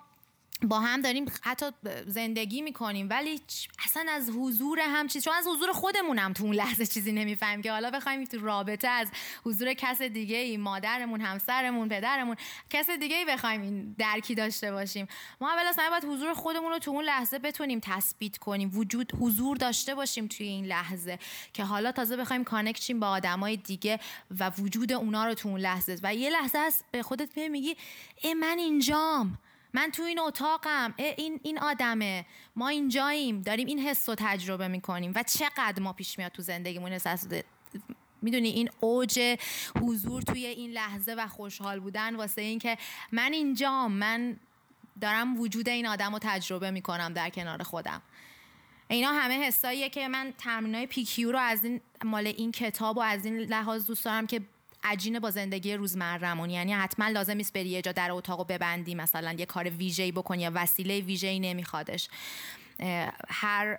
Speaker 3: با هم داریم حتی زندگی می‌کنیم ولی اصلا از حضور هم چیز چون از حضور خودمون هم تو اون لحظه چیزی نمی‌فهمیم که حالا بخوایم تو رابطه از حضور کس دیگه ای مادرمون همسرمون پدرمون کس دیگه ای بخوایم این درکی داشته باشیم. ما اول اصلا باید حضور خودمون رو تو اون لحظه بتونیم تثبیت کنیم وجود حضور داشته باشیم توی این لحظه که حالا تازه بخوایم کانکشیم با آدمای دیگه و وجود اونا رو تو اون لحظه. و یه لحظه هست به خودت میگی ای من اینجام. من تو این اتاقم. این این آدمه. ما اینجاییم. داریم این حس رو تجربه می‌کنیم. و چقدر ما پیش میاد تو زندگیمون. حس می‌دونی این اوج حضور توی این لحظه و خوشحال بودن واسه این که من اینجام. من دارم وجود این آدم رو تجربه می‌کنم در کنار خودم. اینا همه حساییه که من تمرینای پیکیو رو از این مال این کتاب و از این لحاظ دوست دارم که عجینه با زندگی روزمرمون یعنی حتما لازم نیست بری یه جا در اتاق ببندی مثلا یه کار ویژه‌ای بکنی یا وسیله ویژه‌ای نمیخوادش. هر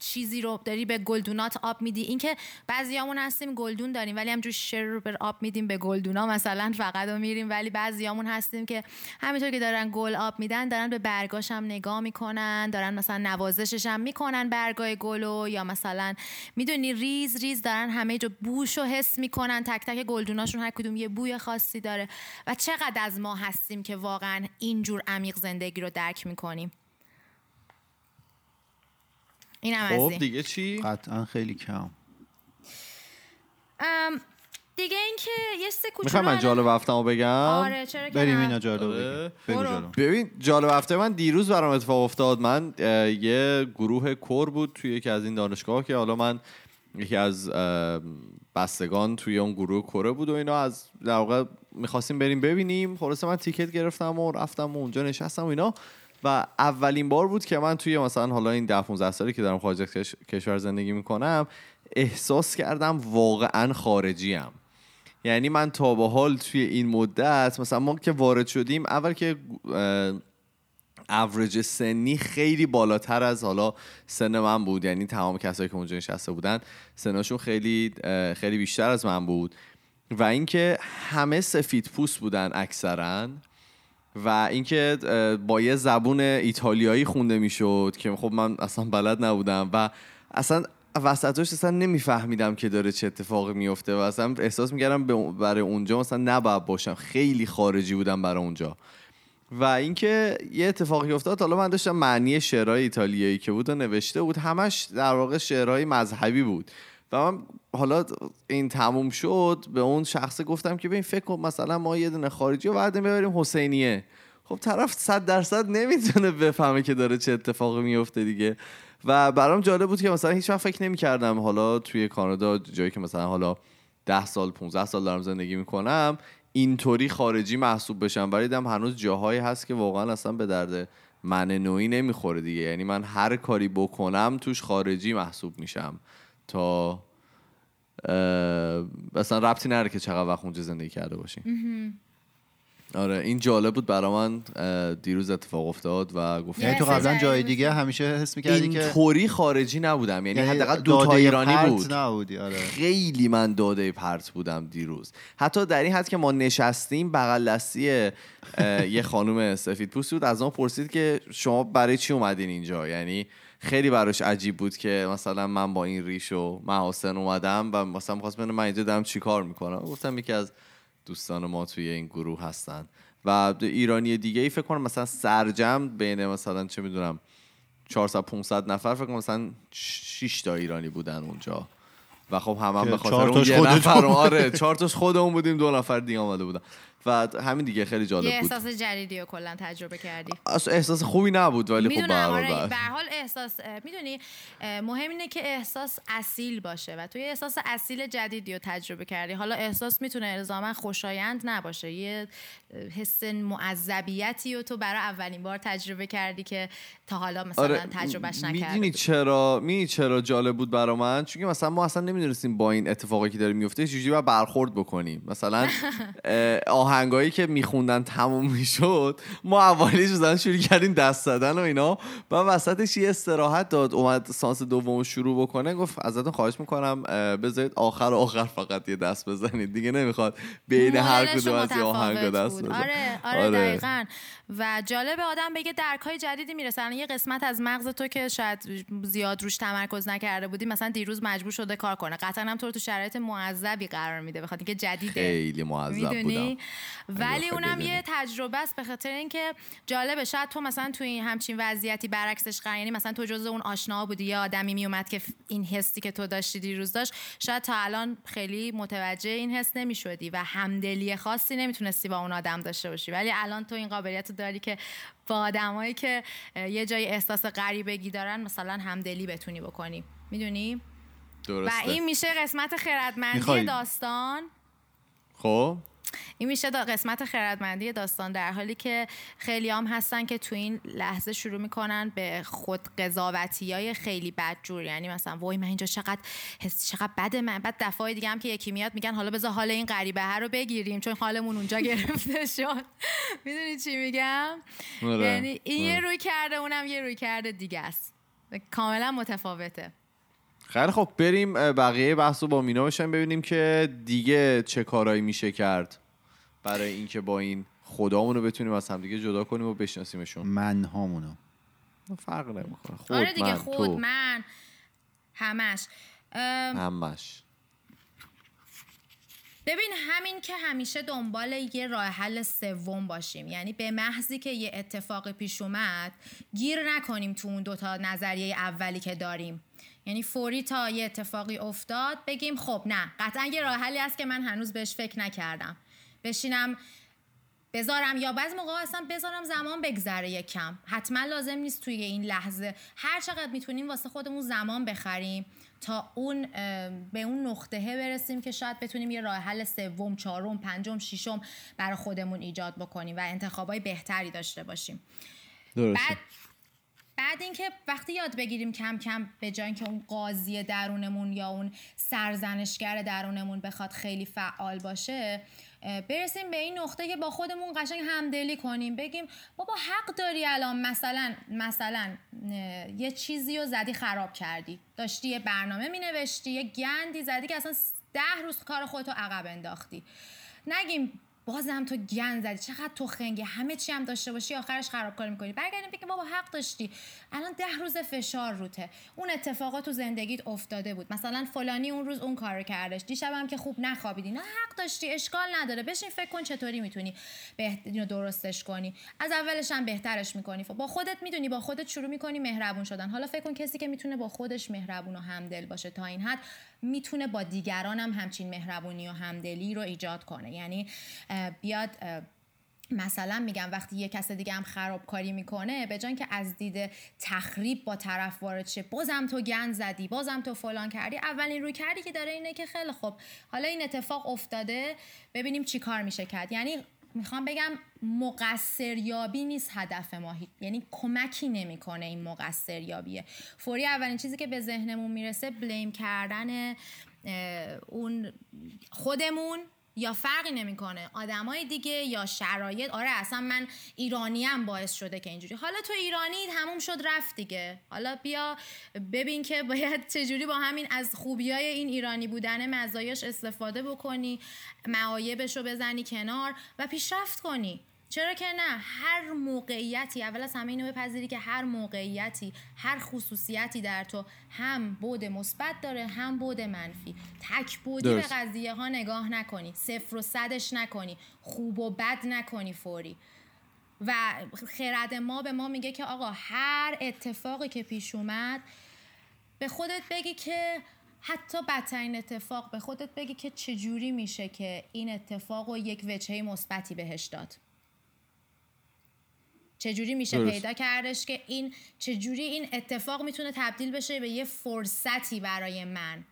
Speaker 3: چیزی رو داری به گلدونات آب میدی. اینکه بعضیامون هستیم گلدون داریم ولی همینجور شر رو به آب میدیم به گلدونا مثلا فقط رو میریم. ولی بعضیامون هستیم که همینطور که دارن گل آب میدن دارن به برگاش هم نگاه می‌کنن دارن مثلا نوازشش هم می‌کنن برگای گلو یا مثلا می‌دونی ریز ریز دارن همه جو بوش و حس می‌کنن تک تک گلدوناشون هر کدوم یه بوی خاصی داره. و چقدر از ما هستیم که واقعا اینجور عمیق زندگی رو درک می‌کنیم. این هم
Speaker 1: خب دیگه چی؟
Speaker 2: قطعا خیلی کم
Speaker 3: دیگه اینکه یه سه کوچولو
Speaker 1: می‌خوام من جالب هفتمو بگم
Speaker 3: آره چرا که
Speaker 2: بریم؟ اینا جالب
Speaker 1: آره.
Speaker 2: بگو جالب.
Speaker 1: ببین جالب هفته من دیروز برام اتفاق افتاد من یه گروه کور بود توی یکی از این دانشگاه که حالا من یکی از بستگان توی اون گروه کوره بود و اینا از در واقع می‌خواستیم بریم ببینیم خلاصه من تیکت گرفتم و رفتم و اونجا نشستم و اینا و اولین بار بود که من توی مثلا حالا این ده 15 سالی که دارم خارج از کش- کشور زندگی می‌کنم احساس کردم واقعا خارجی یعنی من تا به حال توی این مدت مثلا ما که وارد شدیم اول که اوریج سنی خیلی بالاتر از حالا سن من بود. یعنی تمام کسایی که اونجا نشسته بودن سنشون خیلی خیلی بیشتر از من بود. و اینکه همه سفید پوست بودن اکثرا و اینکه با یه زبون ایتالیایی خونده می‌شد که خب من اصلا بلد نبودم و اصلا وسطاش اصلا نمیفهمیدم که داره چه اتفاقی میفته و اصلا احساس می‌کردم برای اونجا مثلا نباید باشم. خیلی خارجی بودم برای اونجا. و اینکه یه اتفاقی افتاد حالا من داشتم معنی شعرهای ایتالیایی که بود و نوشته بود همش در واقع شعرهای مذهبی بود. و من حالا این تموم شد به اون شخصه گفتم که ببین فکر کن مثلا ما یه دونه خارجی رو بعد ببریم حسینیه. خب طرف صد درصد نمی‌تونه بفهمه که داره چه اتفاقی میفته دیگه. و برام جالب بود که مثلا هیچ وقت فکر نمی‌کردم حالا توی کانادا جایی که مثلا حالا 10 سال 15 سال دارم زندگی می‌کنم اینطوری خارجی محسوب بشم. ولی دیدم هنوز جاهایی هست که واقعا اصلا به درد من نوعی نمی‌خوره دیگه. یعنی من هر کاری بکنم توش خارجی محسوب میشم. تا اه، مثلا ربطی نره که چقدر وقت اونجا زندگی کرده باشیم. آره این جالب بود برا من دیروز اتفاق افتاد و گفتم
Speaker 2: یعنی تو قبلا جای. دیگه همیشه حس می‌کردی که
Speaker 1: اینطوری خارجی نبودم. یعنی, حداقل دو تا
Speaker 2: داده
Speaker 1: ایرانی بود.
Speaker 2: نبودی آره.
Speaker 1: خیلی من داده پرت بودم دیروز. حتی در این حد که ما نشستیم بغل دستی یه خانم سفید پوستی بود. از ما پرسید که شما برای چی اومدین اینجا؟ یعنی خیلی براش عجیب بود که مثلا من با این ریش و محاسن اومدم و مثلا می‌خواست ببینه من اینجا دارم چیکار می‌کنم. گفتم یکی از دوستان ما توی این گروه هستن. و ایرانی دیگه ای فکر کنم مثلا سرجم بین مثلا چه می‌دونم 400 500 نفر فکر کنم مثلا 6 تا ایرانی بودن اونجا. و خب هم هم به خاطر اون یه نفر آره چهار تاش خودمون بودیم دو نفر دیگه آمده بودن. و همین دیگه خیلی
Speaker 3: یه
Speaker 1: جالب بود.
Speaker 3: احساس جدیدی رو کلا تجربه کردی.
Speaker 1: احساس خوبی نبود ولی خب به
Speaker 3: می‌دونم
Speaker 1: هر حال
Speaker 3: آره هر حال احساس می‌دونی مهم اینه که احساس اصیل باشه و توی احساس اصیل جدیدی رو تجربه کردی. حالا احساس می‌تونه الزاما خوشایند نباشه. یه حس معذبیتی رو تو برای اولین بار تجربه کردی که تا حالا مثلا
Speaker 1: آره
Speaker 3: تجربهش نکردی
Speaker 1: می‌دونی چرا می‌دونی چرا جالب بود برا من؟ چون مثلا ما اصلا نمی‌دونستیم با این اتفاقی که داره میفته چجوری برخورد بکنیم. مثلا اه، آهنگایی که میخوندن تموم می‌شد ما اولیش مثلا شروع کردیم دست زدن و اینا. و وسطش یه استراحت داد اومد سانس دوم شروع بکنه گفت ازتون خواهش می‌کنم بذارید آخر آخر فقط یه دست بزنید. دیگه نمی‌خواد بین هر کدوم از آهنگا دست
Speaker 3: بود.
Speaker 1: بزن
Speaker 3: آره آره, دقیقا. و جالب آدم بگه درک های جدیدی می‌رسه. الان یه قسمت از مغز تو که شاید زیاد روش تمرکز نکرده بودی مثلا دیروز مجبور شده کار کنه. قطعا هم تو رو تو شرایط معذبی قرار میده بخاطر اینکه جدیده.
Speaker 1: خیلی معذب بودم.
Speaker 3: ولی اونم یه تجربه است به خاطر اینکه جالبه شاید تو مثلا تو این همچین وضعیتی برعکسش قرار یعنی مثلا تو جزء اون آشنا بودی یا آدمی میومد که این حسی که تو داشتی دیروز داشت شاید تا الان خیلی متوجه این حس نمی‌شدی و همدلی خاصی نمی‌تونستی با اون آدم داشته باشی. ولی الان تو این قابلیت رو داری که با آدمایی که یه جای احساس غریبگی دارن مثلا همدلی بتونی بکنی. می‌دونی؟
Speaker 1: درسته.
Speaker 3: و این میشه قسمت خردمندی داستان.
Speaker 1: خب؟
Speaker 3: این میشه دا قسمت خردمندی داستان در حالی که خیلی هم هستن که تو این لحظه شروع می‌کنن به خود قضاوتی های خیلی بدجور یعنی مثلا وای من اینجا چقدر حس چقدر بده من. بعد دفعه دیگه هم که یکی میاد میگن حالا بذار حال این غریبه رو بگیریم چون حالمون اونجا گرفته شد. می‌دونی چی میگم؟
Speaker 1: آره.
Speaker 3: یعنی این یه روی کرده اونم یه روی کرده دیگه است. کاملا متفاوته.
Speaker 1: خیلی خب بریم بقیه بحث رو با مینا بشن ببینیم که دیگه چه کارایی میشه کرد. برای اینکه با این خدامون رو بتونیم از همدیگه جدا کنیم و بشناسیمشون.
Speaker 2: من هامونو
Speaker 1: فرق نمی‌کنه. خود
Speaker 3: آره دیگه
Speaker 1: من
Speaker 3: خود
Speaker 1: تو.
Speaker 3: من همش. ام،
Speaker 1: همش.
Speaker 3: ببین همین که همیشه دنبال یه راه حل سوم باشیم. یعنی به محضی که یه اتفاق پیش اومد گیر نکنیم تو اون دوتا نظریه اولی که داریم. یعنی فوری تا یه اتفاقی افتاد بگیم خب نه. قطعا یه راه حلی هست که من هنوز بهش فکر نکردم. بشینم بذارم یا بعضی موقع اصلا بذارم زمان بگذره یک کم حتما لازم نیست توی این لحظه. هر چقدر می‌تونیم واسه خودمون زمان بخریم تا اون به اون نقطه برسیم که شاید بتونیم یه راه حل سوم چهارم پنجم ششم برای خودمون ایجاد بکنیم و انتخابای بهتری داشته باشیم.
Speaker 1: درسته.
Speaker 3: بعد بعد اینکه وقتی یاد بگیریم کم کم به جای اینکه اون قاضی درونمون یا اون سرزنشگر درونمون بخواد خیلی فعال باشه برسیم به این نقطه که با خودمون قشنگ همدلی کنیم. بگیم بابا حق داری الان مثلا مثلا یه چیزی رو زدی خراب کردی. داشتی یه برنامه می نوشتی یه گندی زدی که اصلا ده روز کار خودتو عقب انداختی. نگیم بازم تو گند زدی. چقدر تو خنگه همه چی هم داشته باشی آخرش خرابکاری می‌کنی. برگردیم بگیم بابا حق داشتی. الان ده روز فشار روته. اون اتفاقات تو زندگیت افتاده بود. مثلا فلانی اون روز اون کارو کردش. دیشبم که خوب نخوابیدی. نه حق داشتی. اشکال نداره. بشین فکر کن چطوری می‌تونی. اینو درستش کنی. از اولش هم بهترش می‌کنی. با خودت می‌دونی. با خودت شروع می‌کنی مهربون شدن. حالا فکر کن کسی که می‌تونه با خودش مهربون و همدل باشه تا این حد. می‌تونه با دیگران هم همچین مهربونی و همدلی رو ایجاد کنه. یعنی بیاد مثلا میگم وقتی یه کس دیگه هم خرابکاری می‌کنه به جای که از دید تخریب با طرف وارد شه بازم تو گند زدی بازم تو فلان کردی اولین روی کردی که داره اینه که خیلی خب حالا این اتفاق افتاده ببینیم چی کار میشه کرد. یعنی می‌خوام بگم مقصریابی نیست هدف ما یعنی کمکی نمی‌کنه این مقصریابیه. فوری اولین چیزی که به ذهنمون می‌رسه بلیم کردن اون خودمون یا فرقی نمی‌کنه آدمای دیگه یا شرایط آره اصلا من ایرانی هم باعث شده که اینجوری. حالا تو ایرانی تموم شد رفت دیگه. حالا بیا ببین که باید چجوری با همین از خوبی های این ایرانی بودن مزایاش استفاده بکنی معایبش رو بزنی کنار و پیشرفت کنی. چرا که نه؟ هر موقعیتی اول از همه اینو بپذیری که هر موقعیتی هر خصوصیتی در تو هم بود مثبت داره هم بود منفی. تک بودی به. قضیه ها نگاه نکنی. صفر و صدش نکنی. خوب و بد نکنی فوری. و خرد ما به ما میگه که آقا هر اتفاقی که پیش اومد به خودت بگی که حتی بدترین اتفاق به خودت بگی که چجوری میشه که این اتفاق رو یک وجهه مثبتی بهش داد. چجوری میشه
Speaker 1: درست.
Speaker 3: پیدا کردش که این چجوری این اتفاق می‌تونه تبدیل بشه به یه فرصتی برای من؟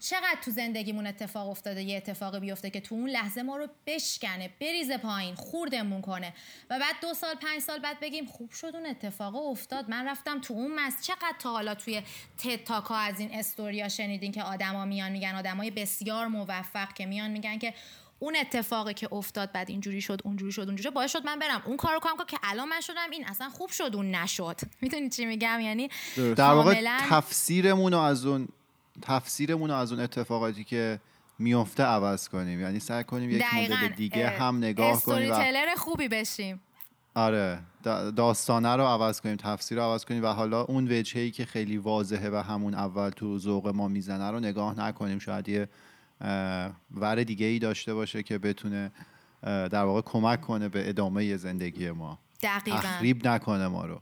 Speaker 3: چقدر تو زندگیمون اتفاق افتاده یه اتفاقی بیفته که تو اون لحظه ما رو بشکنه بریزه پایین خوردمون کنه و بعد دو سال پنج سال بعد بگیم خوب شد اون اتفاق افتاد. من رفتم تو اون مز چقدر تا حالا توی تد تاک ها از این استوریا شنیدین که آدما میان میگن آدمای بسیار موفق که میان میگن که اون اتفاقی که افتاد بعد اینجوری شد اونجوری شد اونجوری شد. باعث شد من برم. اون کارو کنم که الان من شدم این اصلا خوب شد اون نشد. می‌دونی چی میگم؟ یعنی
Speaker 2: در واقع تفسیرمون رو از اون تفسیرمون از اون اتفاقاتی که میفته عوض کنیم. یعنی سعی کنیم یک
Speaker 3: دقیقاً.
Speaker 2: مدل دیگه هم نگاه کنیم و
Speaker 3: استوریتلر خوبی بشیم.
Speaker 2: آره. دا- داستانه رو عوض کنیم تفسیر رو عوض کنیم و حالا اون وجهی که خیلی واضحه و همون اول تو ذوق ما می‌زنه رو نگاه نکنیم. شاید یه ور دیگه ای داشته باشه که بتونه در واقع کمک کنه به ادامه زندگی ما.
Speaker 3: دقیقا.
Speaker 2: تخریب نکنه ما رو.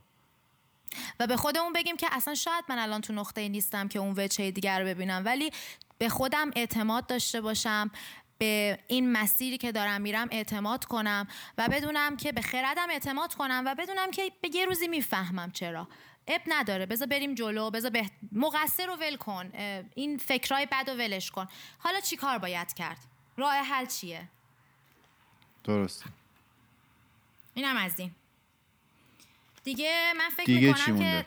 Speaker 3: و به خودمون بگیم که اصلا شاید من الان تو نقطه نیستم که اون وجه دیگر رو ببینم ولی به خودم اعتماد داشته باشم به این مسیری که دارم میرم اعتماد کنم و بدونم که به خردم اعتماد کنم و بدونم که به یه روزی می‌فهمم چرا. اب نداره. بذار بریم جلو بذار به... مقصر رو ول کن. این فکرای بد رو ولش کن. حالا چی کار باید کرد؟ راه حل چیه؟
Speaker 2: درست
Speaker 3: اینم از این. دیگه من فکر
Speaker 2: دیگه
Speaker 3: می‌کنم که؟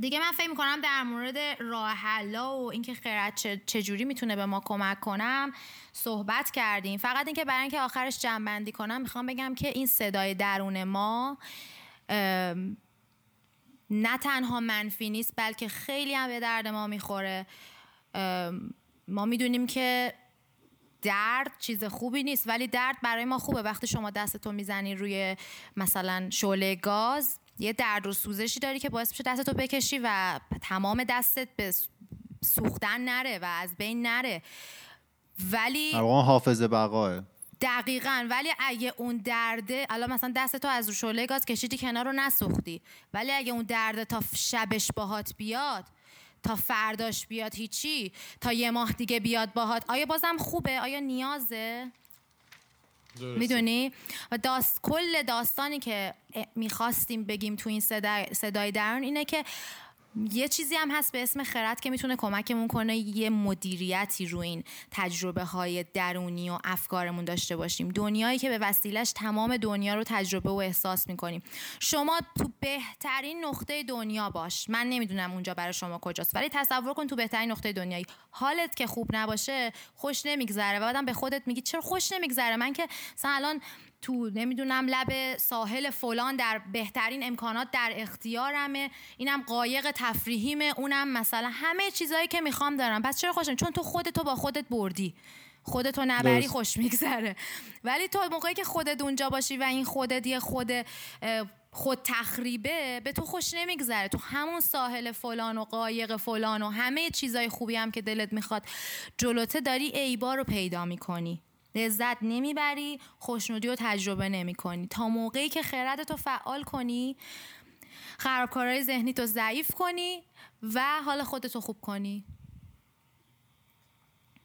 Speaker 3: دیگه من فکر می‌کنم در مورد راه حلا و اینکه خیرت چه- چجوری می‌تونه به ما کمک کنم صحبت کردیم. فقط اینکه برای اینکه آخرش جنبندی کنم می‌خوام بگم که این صدای درون ما نه تنها منفی نیست بلکه خیلی هم به درد ما می‌خوره. ما می‌دونیم که درد چیز خوبی نیست ولی درد برای ما خوبه. وقتی شما دستتو می‌زنی روی مثلا شعله گاز یه درد و سوزشی داری که باعث میشه دستتو بکشی و تمام دستت به سوختن نره و از بین نره. ولی
Speaker 2: در واقع حافظ بقاه.
Speaker 3: دقیقا. ولی اگه اون درده الان مثلا دستتو از رو شعله گاز کشیدی کنار رو نسوختی. ولی اگه اون درده تا شبش باهات بیاد تا فرداش بیاد هیچی تا یه ماه دیگه بیاد باهات آیا بازم خوبه؟ آیا نیازه؟ می‌دونی؟ و داست کل داستانی که می‌خواستیم بگیم تو این صدای, صدای درون اینه که یه چیزی هم هست به اسم خرد که می‌تونه کمکمون کنه یه مدیریتی رو این تجربه های درونی و افکارمون داشته باشیم. دنیایی که به وسیلش تمام دنیا رو تجربه و احساس می‌کنیم. شما تو بهترین نقطه دنیا باش. من نمی‌دونم اونجا برای شما کجاست ولی تصور کن تو بهترین نقطه دنیایی. حالت که خوب نباشه خوش نمیگذره و بعدم به خودت میگی چرا خوش نمیگذره؟ من که مثلا الان تو نمی‌دونم لب ساحل فلان در بهترین امکانات در اختیارمه اینم قایق تفریحیمه اونم مثلا همه چیزایی که می‌خوام دارم. پس چرا خوشم؟ چون تو خودتو با خودت بردی. خودتو نبری. خوش میگذره. ولی تو موقعی که خودت اونجا باشی و این خودت یه خود خود تخریبه به تو خوش نمیگذره. تو همون ساحل فلان و قایق فلان و همه چیزای خوبی هم که دلت می‌خواد جلوته داری عیبا رو پیدا می‌کنی. لذت نمی‌بری خوشنودی رو تجربه نمی‌کنی. تا موقعی که خردتو فعال کنی خرابکارهای ذهنی تو ضعیف کنی و حال خودتو خوب کنی.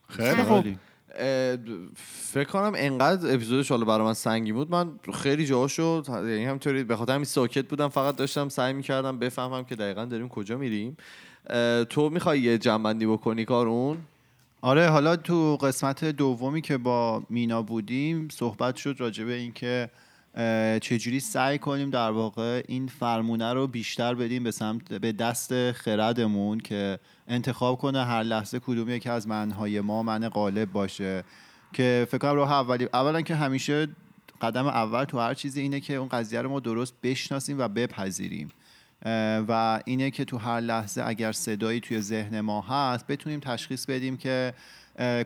Speaker 2: خیلی
Speaker 3: خب.
Speaker 1: فکر کنم انقدر اپیزودش حالا برای من سنگین بود. من خیلی جاهاشو یعنی همینطوری به خاطر همین ساکت بودم فقط داشتم سعی می‌کردم بفهمم که دقیقا داریم کجا میریم. تو می‌خوای یه جنبندی بکنی کارون؟
Speaker 2: آره حالا تو قسمت دومی که با مینا بودیم صحبت شد راجع به اینکه چجوری سعی کنیم در واقع این فرمونه رو بیشتر بدیم به سمت به دست خردمون که انتخاب کنه هر لحظه کدوم یکی از منهای ما من غالب باشه. که فکر کنم اولی اولا که همیشه قدم اول تو هر چیزی اینه که اون قضیه رو ما درست بشناسیم و بپذیریم. و اینه که تو هر لحظه اگر صدایی توی ذهن ما هست بتونیم تشخیص بدیم که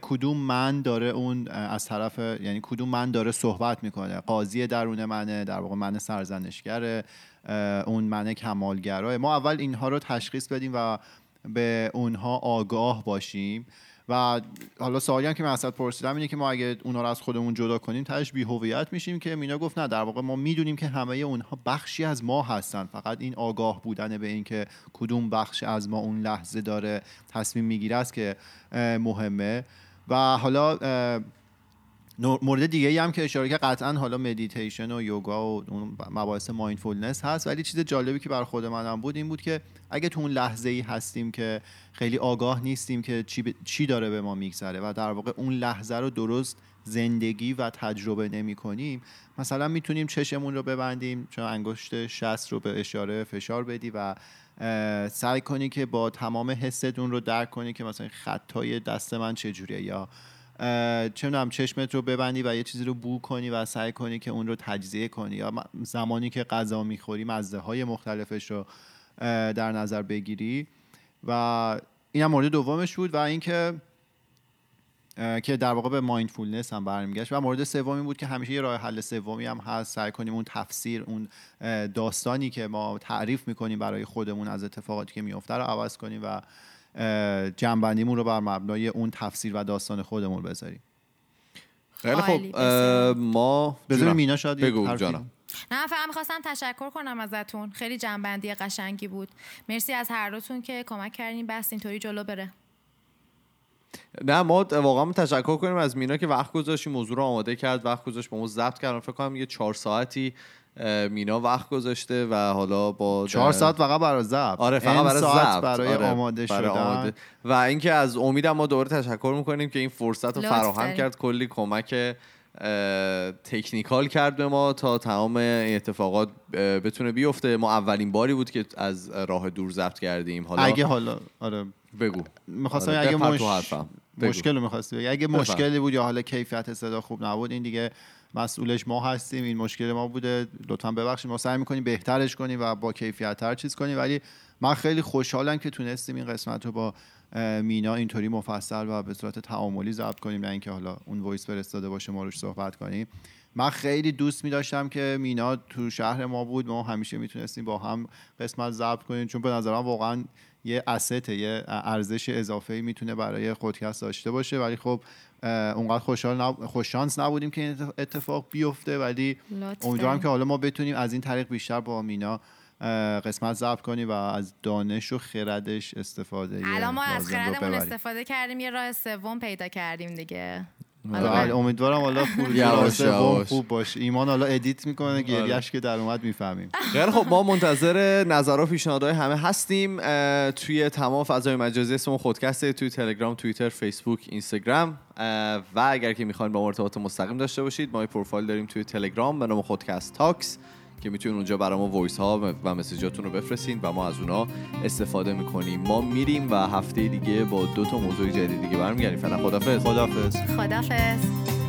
Speaker 2: کدوم من داره اون از طرف یعنی کدوم من داره صحبت می‌کنه؟ قاضی درون منه در واقع من سرزنشگره اون من کمالگرا. ما اول اینها رو تشخیص بدیم و به اونها آگاه باشیم. و حالا سوالی هم که من ازت پرسیدم اینه که ما اگه اونا رو از خودمون جدا کنیم تهش بی هویت میشیم که مینا گفت نه در واقع ما می‌دونیم که همه اونها بخشی از ما هستن. فقط این آگاه بودن به این که کدوم بخش از ما اون لحظه داره تصمیم می‌گیره که مهمه. و حالا مورد دیگه ای هم که اشاره کرد قطعا حالا مدیتیشن و یوگا و اون مباحث mindfulness هست. ولی چیز جالبی که برا خود منم بود این بود که اگه تو اون لحظه ای هستیم که خیلی آگاه نیستیم که چی, ب- چی داره به ما میگذره و در واقع اون لحظه رو درست زندگی و تجربه نمی کنیم مثلا می‌تونیم چشمون رو ببندیم چون انگشت شست رو به اشاره فشار بدی و سعی کنی که با تمام حستون رو درک کنی که مثلا خطای دست من چجوریه یا چه می‌دونم چشمت رو ببندی و یه چیزی رو بو کنی و سعی کنی که اون رو تجزیه کنی. یا زمانی که غذا می‌خوری مزه های مختلفش رو در نظر بگیری. و این هم مورد دومش بود و اینکه که در واقع به مایندفولنس هم برمیگشت. و مورد سومی بود که همیشه یه راه حل سومی هم هست. سعی کنیم اون تفسیر اون داستانی که ما تعریف می‌کنیم برای خودمون از اتفاقاتی که میفته رو عوض کنیم و جنبندیمون رو بر مبنای اون تفسیر و داستان خودمون بذاریم.
Speaker 1: خیلی خب ما
Speaker 2: بذار
Speaker 1: جونم.
Speaker 2: مینا شاید
Speaker 1: بگو جانم.
Speaker 3: نه فقط می‌خواستم تشکر کنم ازتون. خیلی جنبندی قشنگی بود. مرسی از هر دوتون که کمک کردین. بس اینطوری جلو بره.
Speaker 1: نه ما واقعا تشکر کنیم از مینا که وقت گذاشت این موضوع رو آماده کرد وقت گذاشت با ما ضبط کردن فکر کنم یه چهار ساعتی مینا وقت گذاشته و حالا با
Speaker 2: چهار ساعت فقط برای ضبط.
Speaker 1: آره فقط برای ضبط.
Speaker 2: برای
Speaker 1: آره،
Speaker 2: آماده
Speaker 1: برای
Speaker 2: شدن.
Speaker 1: آماده. و اینکه از امیدم ما دوباره تشکر می‌کنیم که این فرصت رو فراهم
Speaker 3: داریم.
Speaker 1: کرد. کلی کمک تکنیکال کرد به ما تا تمام این اتفاقات بتونه بیفته. ما اولین باری بود که از راه دور ضبط کردیم. حالا
Speaker 2: اگه حالا آره.
Speaker 1: بگو.
Speaker 2: می‌خواستم
Speaker 1: آره،
Speaker 2: اگه مش... مشکل رو می‌خواستی بگی. اگه. مشکلی بود یا حالا کیفیت صدا خوب نبود این دیگه مسئولش ما هستیم این مشکل ما بوده. لطفا ببخشید ما سعی می‌کنیم بهترش کنیم و با کیفیت تر چیز کنیم. ولی من خیلی خوشحالم که تونستیم این قسمت رو با مینا اینطوری مفصل و به صورت تعاملی ضبط کنیم نه اینکه حالا اون وایس فرستاده باشه ما روش صحبت کنیم. من خیلی دوست می داشتم که مینا تو شهر ما بود. ما همیشه می‌تونستیم با هم قسمت ضبط کنیم. چون به نظرم واقعا یه استه یه ارزش اضافه ای می‌تونه برای خودکست داشته باشه ولی خب اونقدر خوشحال نب... خوششانس نبودیم که این اتفاق بیفته ولی امیدوارم. که حالا ما بتونیم از این طریق بیشتر با مینا قسمت ضبط کنیم و از دانش و خردش استفاده
Speaker 3: الان ما از خردمون. استفاده کردیم یه راه سوم پیدا کردیم دیگه
Speaker 2: امیدوارم حالا خروجی
Speaker 1: یواش،
Speaker 2: راه سوم
Speaker 1: یواش.
Speaker 2: خوب باشه. ایمان حالا ادیت می‌کنه
Speaker 1: آره.
Speaker 2: گریش که در اومد می‌فهمیم.
Speaker 1: خیلی خب ما منتظر نظر و پیشنهادهای همه هستیم توی تمام فضای مجازی اسممون خودکسته توی تلگرام توییتر فیسبوک اینستاگرام. و اگر که می‌خواین با ما ارتباط مستقیم داشته باشید ما یه پروفایل داریم توی تلگرام به نام خودکست تاکس. که می‌تونید اونجا برای ما voice ها و message اتون رو بفرستین و ما از اونا استفاده می‌کنیم. ما میریم و هفته دیگه با دو تا موضوع جدید دیگه برمیگردیم. فعلا خدافظ
Speaker 2: خدافظ
Speaker 3: خدافظ